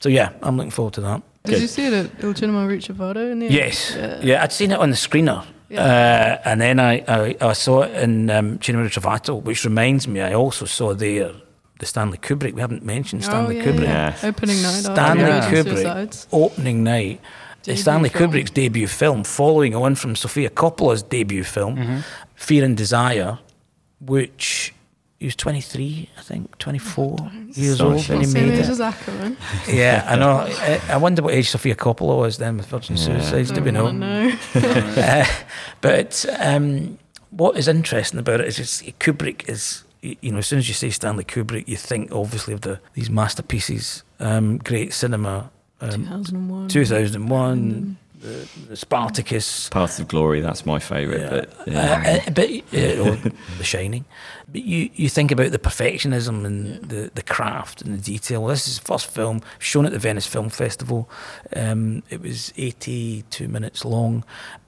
[SPEAKER 1] So yeah, I'm looking forward to that.
[SPEAKER 4] Did
[SPEAKER 3] Good.
[SPEAKER 4] you see it at Il Cinema Ritrovato in the?
[SPEAKER 1] Yes.
[SPEAKER 4] Yeah.
[SPEAKER 1] Yeah. I'd seen it on the screener. Uh, and then I, I, I saw it in um, Cinema Trovato, which reminds me, I also saw there the Stanley Kubrick. We haven't mentioned Stanley
[SPEAKER 4] oh, yeah,
[SPEAKER 1] Kubrick.
[SPEAKER 4] Yeah.
[SPEAKER 3] Yeah.
[SPEAKER 4] Opening night.
[SPEAKER 1] Stanley
[SPEAKER 2] Yeah.
[SPEAKER 4] Virgin
[SPEAKER 1] Kubrick,
[SPEAKER 4] Suicides.
[SPEAKER 1] opening night.
[SPEAKER 4] Debut
[SPEAKER 1] Stanley
[SPEAKER 4] film.
[SPEAKER 1] Kubrick's debut film, following on from Sofia Coppola's debut film, Fear and Desire, which he was 23, I think, 24 years
[SPEAKER 3] So
[SPEAKER 1] old when he
[SPEAKER 4] Same
[SPEAKER 1] made
[SPEAKER 4] age
[SPEAKER 1] it.
[SPEAKER 4] as Akerman.
[SPEAKER 1] Yeah, I know. I, I wonder what age Sofia Coppola was then with Virgin Suicides. Do we know?
[SPEAKER 4] Wanna know.
[SPEAKER 1] uh, but um, what is interesting about it is just Kubrick is, you know, as soon as you say Stanley Kubrick, you think obviously of the these masterpieces, um, great cinema, um,
[SPEAKER 4] 2001.
[SPEAKER 1] 2001, the, the Spartacus.
[SPEAKER 3] Paths of Glory, that's my favourite.
[SPEAKER 1] Yeah.
[SPEAKER 3] But
[SPEAKER 1] Uh,
[SPEAKER 3] yeah.
[SPEAKER 1] uh, but uh, or The Shining, but you, you think about the perfectionism and the, the craft and the detail. This is the first film shown at the Venice Film Festival. Um, it was 82 minutes long.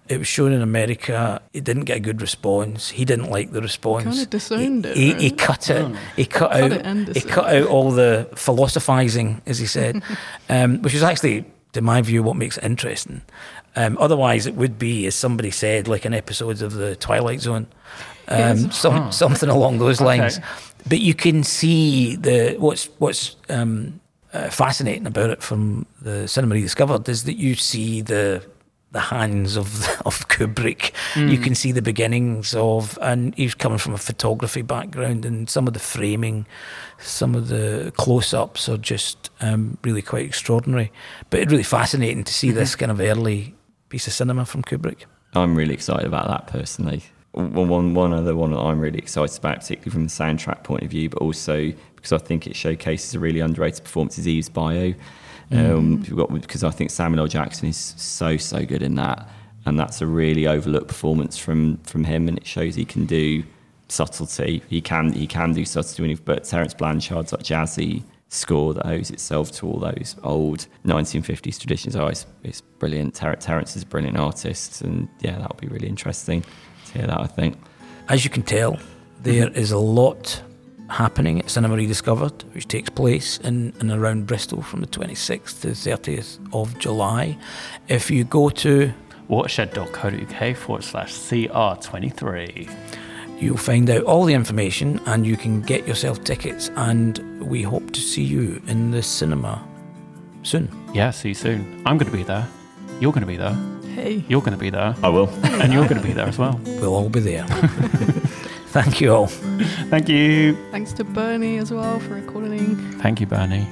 [SPEAKER 1] It was shown in America. It didn't get a good response. He didn't like the response.
[SPEAKER 4] Kinda disowned it,
[SPEAKER 1] He, he cut it. He cut,
[SPEAKER 4] Cut
[SPEAKER 1] out.
[SPEAKER 4] it and
[SPEAKER 1] he cut out all the philosophizing, as he said, um, which was actually, to my view, what makes it interesting. Um, otherwise, it would be, as somebody said, like an episode of the Twilight Zone, um,
[SPEAKER 4] Yes.
[SPEAKER 1] some, something along those lines.
[SPEAKER 2] Okay.
[SPEAKER 1] but you can see the what's what's um, uh, fascinating about it from the cinema rediscovered is that you see the the hands of of Kubrick. You can see the beginnings of, and he's coming from a photography background, and some of the framing, some of the close-ups are just um, really quite extraordinary. But it's really fascinating to see this kind of early piece of cinema from Kubrick.
[SPEAKER 3] I'm really excited about that personally. One, one, one other one that I'm really excited about, particularly from the soundtrack point of view, but also because I think it showcases a really underrated performance, is Eve's Bayou. Um, we've got, because I think Samuel L. Jackson is so, so good in that. And that's a really overlooked performance from, from him, and it shows he can do subtlety. He can he can do subtlety, but Terence Blanchard's like jazzy score that owes itself to all those old 1950s traditions. Oh, it's, it's brilliant. Ter- Terence is a brilliant artist, and yeah, that'll be really interesting to hear that. I think.
[SPEAKER 1] As you can tell, there is a lot happening at Cinema Rediscovered, which takes place in and around Bristol from the 26th to the 30th of July. If you go to,
[SPEAKER 2] watershed.co.uk forward slash CR23.
[SPEAKER 1] you'll find out all the information and you can get yourself tickets. And we hope to see you in the cinema soon.
[SPEAKER 2] Yeah, see you soon. I'm going to be there. You're going to be there.
[SPEAKER 4] Hey.
[SPEAKER 2] You're going to be there.
[SPEAKER 3] I will.
[SPEAKER 2] And you're going to be there as well.
[SPEAKER 1] We'll all be there. Thank you all.
[SPEAKER 2] Thank you.
[SPEAKER 4] Thanks to Bernie as well for recording.
[SPEAKER 2] Thank you, Bernie.